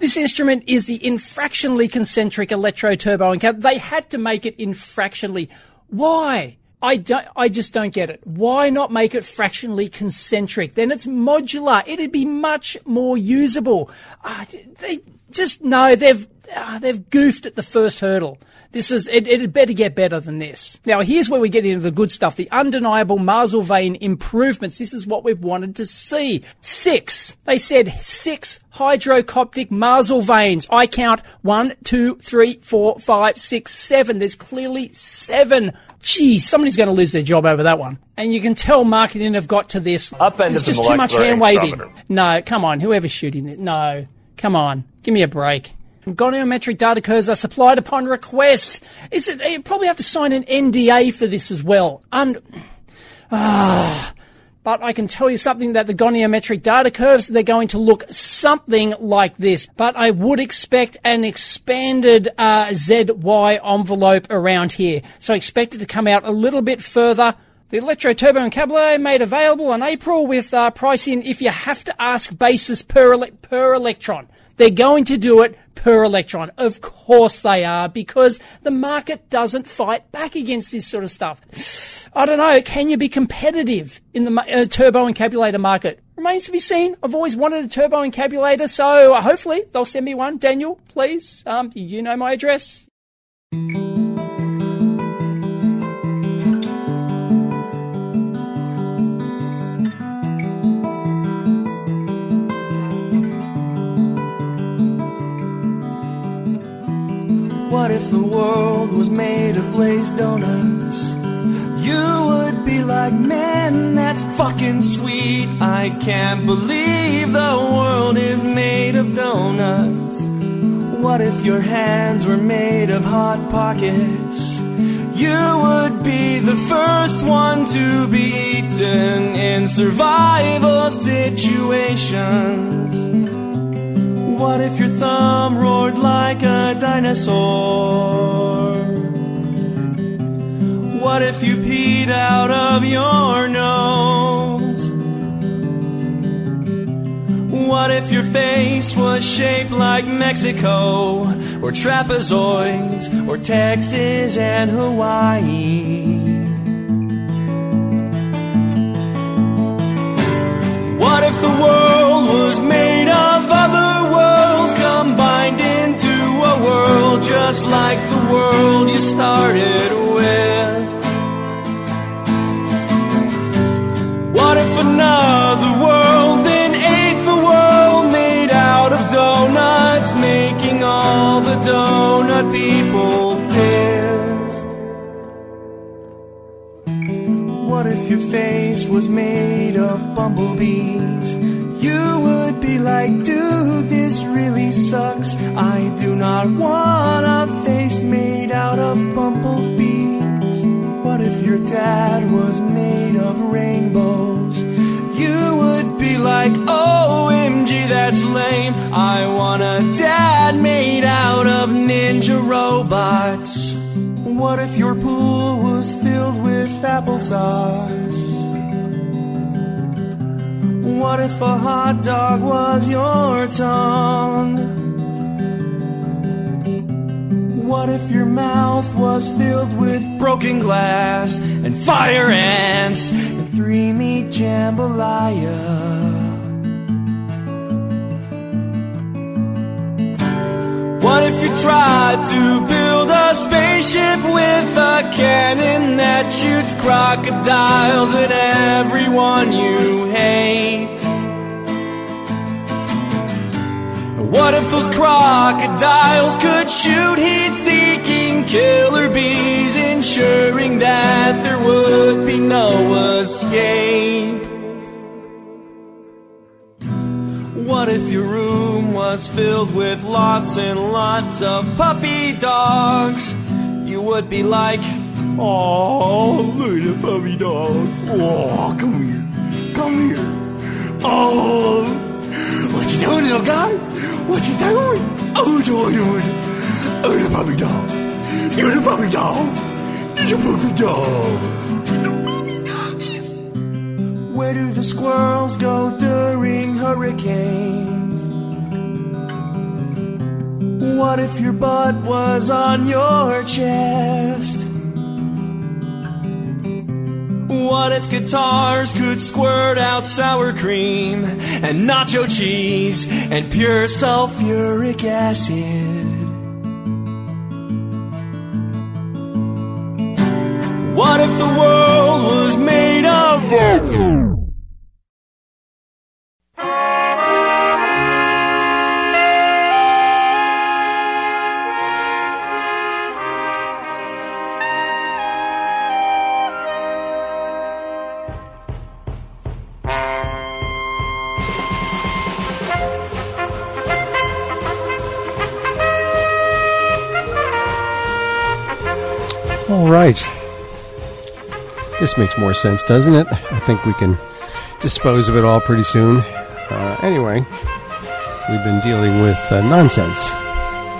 This instrument is the infractionally concentric electro turbo and they had to make it infractionally. Why? I don't, I just don't get it. Why not make it fractionally concentric? Then it's modular. It'd be much more usable. Uh, they just, no, they've, uh, they've goofed at the first hurdle. This is, it, it'd better get better than this. Now, here's where we get into the good stuff. The undeniable marzlevane improvements. This is what we've wanted to see. Six. They said six hydrocoptic marzlevanes. I count one, two, three, four, five, six, seven. There's clearly seven. Geez, somebody's going to lose their job over that one. And you can tell marketing have got to this. Upend It's just too much hand waving. No, come on. Whoever's shooting it. No. Come on. Give me a break. Goniometric data curves are supplied upon request. Is it? You probably have to sign an NDA for this as well. Und- ah. But I can tell you something that the goniometric data curves, they're going to look something like this. But I would expect an expanded uh, ZY envelope around here. So expect it to come out a little bit further. The Electro Turbo Encabulator made available in April with uh, pricing if you have to ask basis per, ele- per electron. They're going to do it per electron. Of course they are, because the market doesn't fight back against this sort of stuff. I don't know, can you be competitive in the uh, turbo encabulator market? Remains to be seen. I've always wanted a turbo encabulator, so hopefully they'll send me one. Daniel, please, um, you know my address. If the world was made of glazed donuts? You would be like, man, that's fucking sweet. I can't believe the world is made of donuts. What if your hands were made of hot pockets? You would be the first one to be eaten in survival situations. What if your thumb roared like a dinosaur? What if you peed out of your nose? What if your face was shaped like Mexico, or trapezoids, or Texas and Hawaii? What if the world was made of other combined into a world just like the world you started with? What if another world then ate the world made out of donuts, making all the donut people pissed? What if your face was made of bumblebees? You would like, dude, this really sucks. I do not want a face made out of bumblebees. What if your dad was made of rainbows? You would be like, OMG, that's lame. I want a dad made out of ninja robots. What if your pool was filled with applesauce? What if a hot dog was your tongue? What if your mouth was filled with broken glass and fire ants and three meat jambalaya? What if you tried to build a spaceship with a cannon that shoots crocodiles at everyone you hate? What if those crocodiles could shoot heat-seeking killer bees, ensuring that there would be no escape? What if your room was filled with lots and lots of puppy dogs? You would be like, oh, the puppy dog. Oh, come here, come here. Oh, what you doing, little guy? What you doing? Oh, doing, doing. Oh, the puppy dog. You're the puppy dog. You're the puppy dog. Where do the squirrels go during hurricanes? What if your butt was on your chest? What if guitars could squirt out sour cream and nacho cheese and pure sulfuric acid? What if the world was made of makes more sense, doesn't it? I think we can dispose of it all pretty soon. Uh, anyway, we've been dealing with uh, nonsense,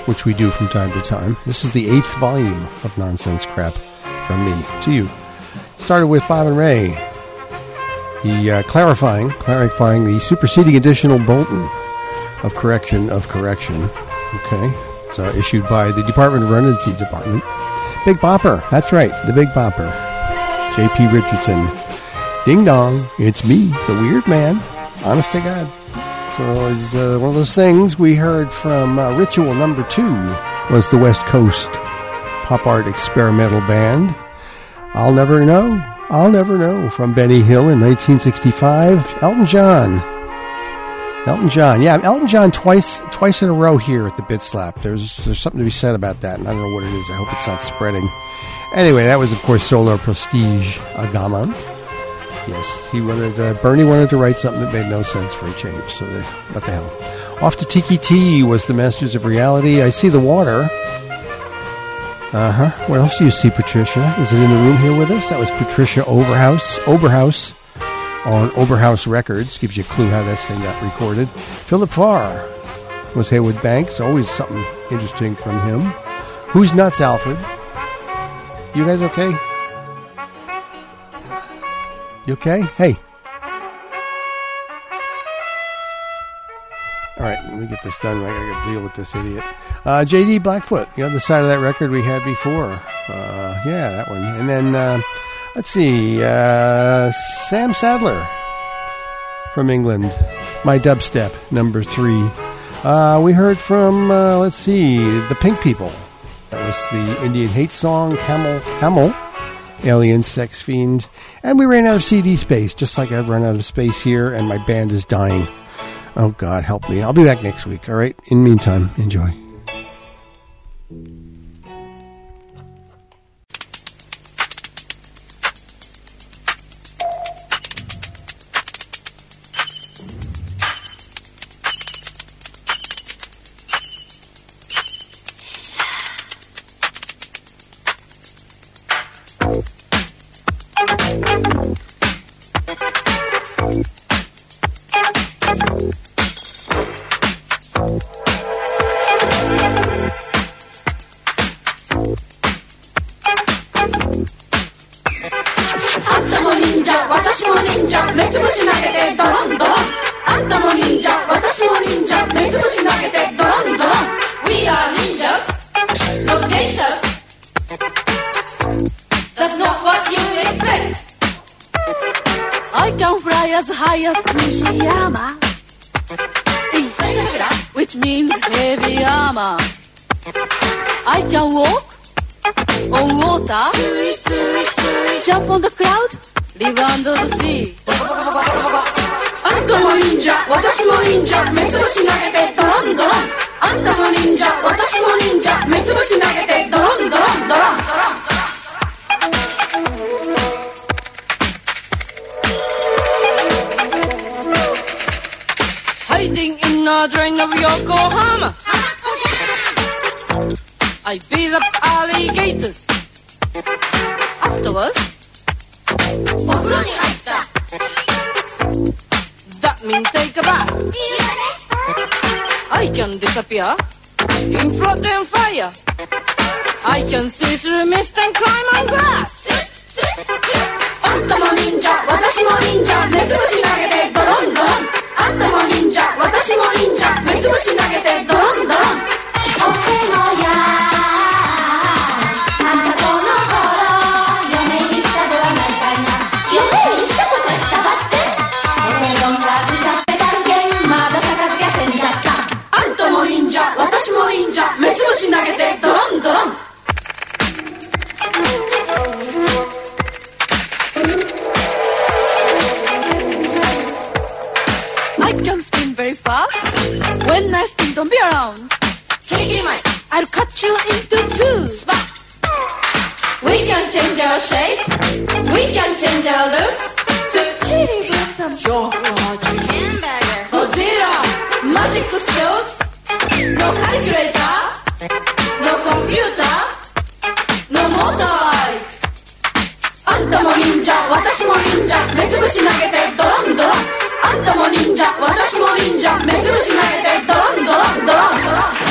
which we do from time to time. This is the eighth volume of nonsense crap from me to you. Started with Bob and Ray. The uh, clarifying, clarifying the superseding additional Bolton of correction of correction. Okay, it's uh, issued by the Department of Redundancy Department. Big Bopper. That's right, the Big Bopper. J.P. Richardson. Ding dong, it's me, the weird man. Honest to God. So it's uh, one of those things we heard from uh, Ritual number two was the West Coast pop art experimental band. I'll never know. I'll never know from Benny Hill in 1965. Elton John. Elton John, yeah, Elton John twice twice in a row here at the Bit Slap. There's there's something to be said about that, and I don't know what it is. I hope it's not spreading. Anyway, that was of course Solar Prestige a Gammon. Yes, he wanted uh, Bernie wanted to write something that made no sense for a change. So the, what the hell? Off to Tiki T was the Masters of Reality. I see the water. Uh huh. What else do you see Patricia? Is it in the room here with us? That was Patricia Overhouse. Oberhouse on Oberhouse Records. Gives you a clue how this thing got recorded. Philip Farr was Heywood Banks. Always something interesting from him. Who's nuts, Alfred? You guys okay? You okay? Hey. All right, let me get this done. I gotta deal with this idiot. Uh, JD Blackfoot, the other side of that record we had before. Uh, yeah, that one. And then, uh, let's see, uh, Sam Sadler from England. My dubstep, number three. Uh, we heard from, uh, let's see, the Pink People. That was the Indian hate song, Camel, Camel, Alien Sex Fiend. And we ran out of CD space, just like I've run out of space here, and my band is dying. Oh, God, help me. I'll be back next week, all right? In the meantime, enjoy. オンウォータージャンプオンザクラウドリブアンドザシーあんたも忍者私も忍者目つぶし投げてドロンドロンあんたも忍者私も忍者目つぶし投げてドロンドロンドロンハイディングインナードレインオブヨコハマ I beat up alligators Afterwards お風呂に入った That means take a bath I can disappear in flood and fire I can see through mist and climb on glass あんたも忍者私も忍者目つぶし投げてドロンドロンあんたも忍者私も忍者目つぶし投げてドロンドロンお手のや spin very fast. When I spin, don't be around. Kiki Mike, I'll cut you into two. Spot. We can change our shape. We can change our looks. To chili blossom. George. Hamburger. Godzilla. Magic skills. No calculator. No computer. No motorbike. あんたも忍者私も忍者目つぶし投げてドロンドロン あんたも忍者私も忍者。目つぶし投げてドロンドロンドロンドロン。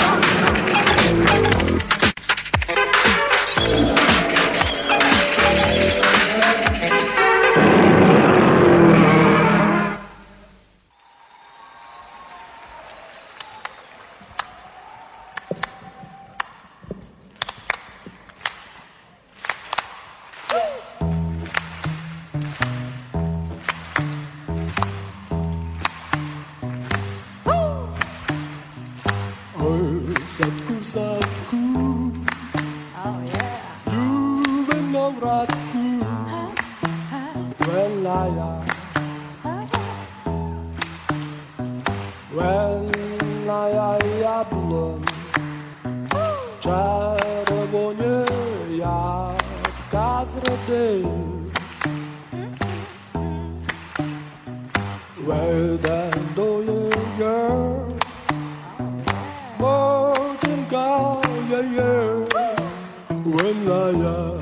day. Well, then, do you, girl? More than yeah, yeah. When I.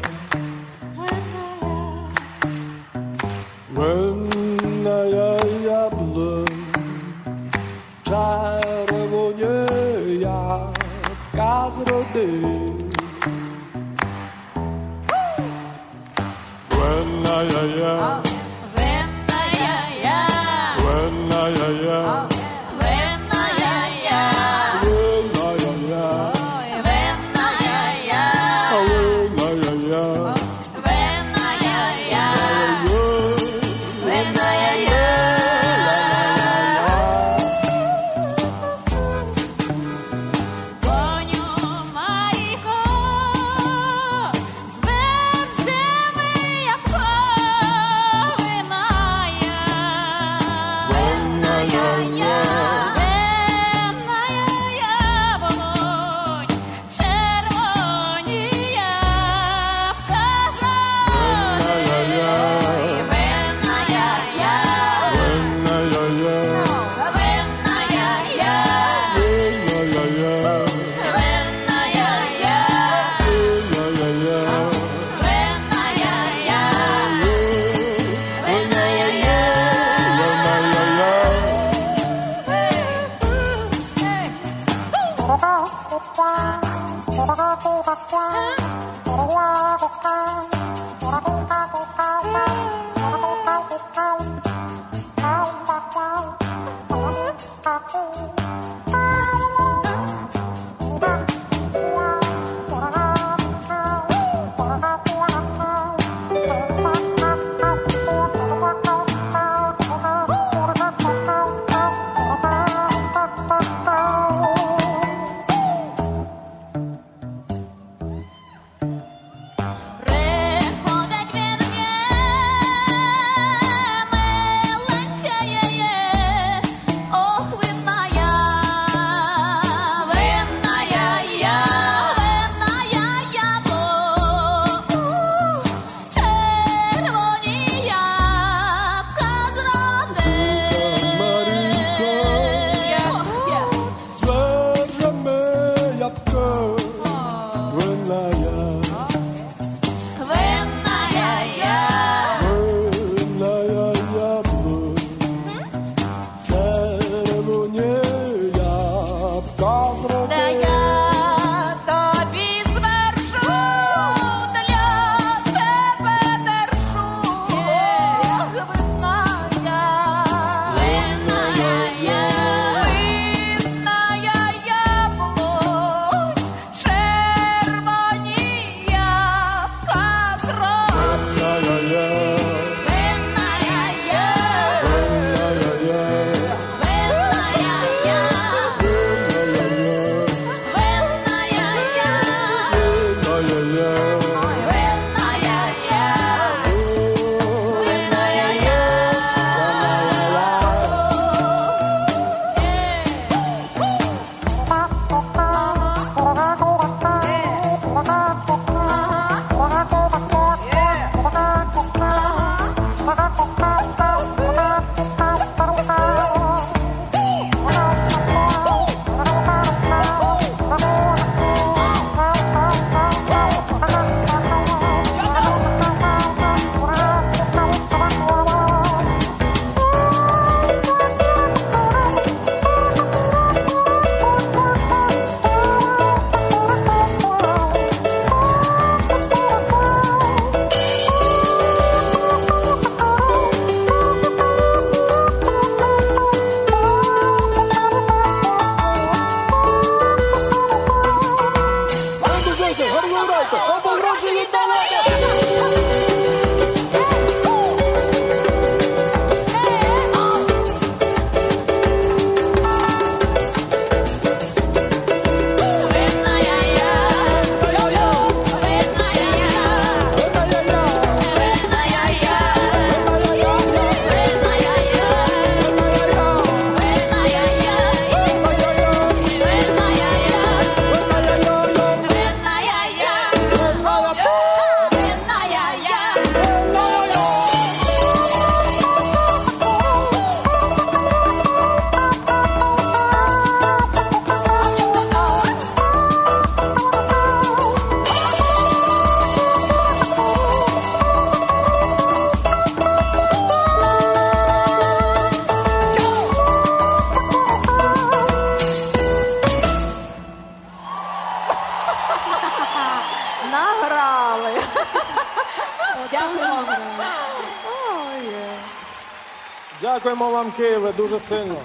вам, Києве, дуже сильно.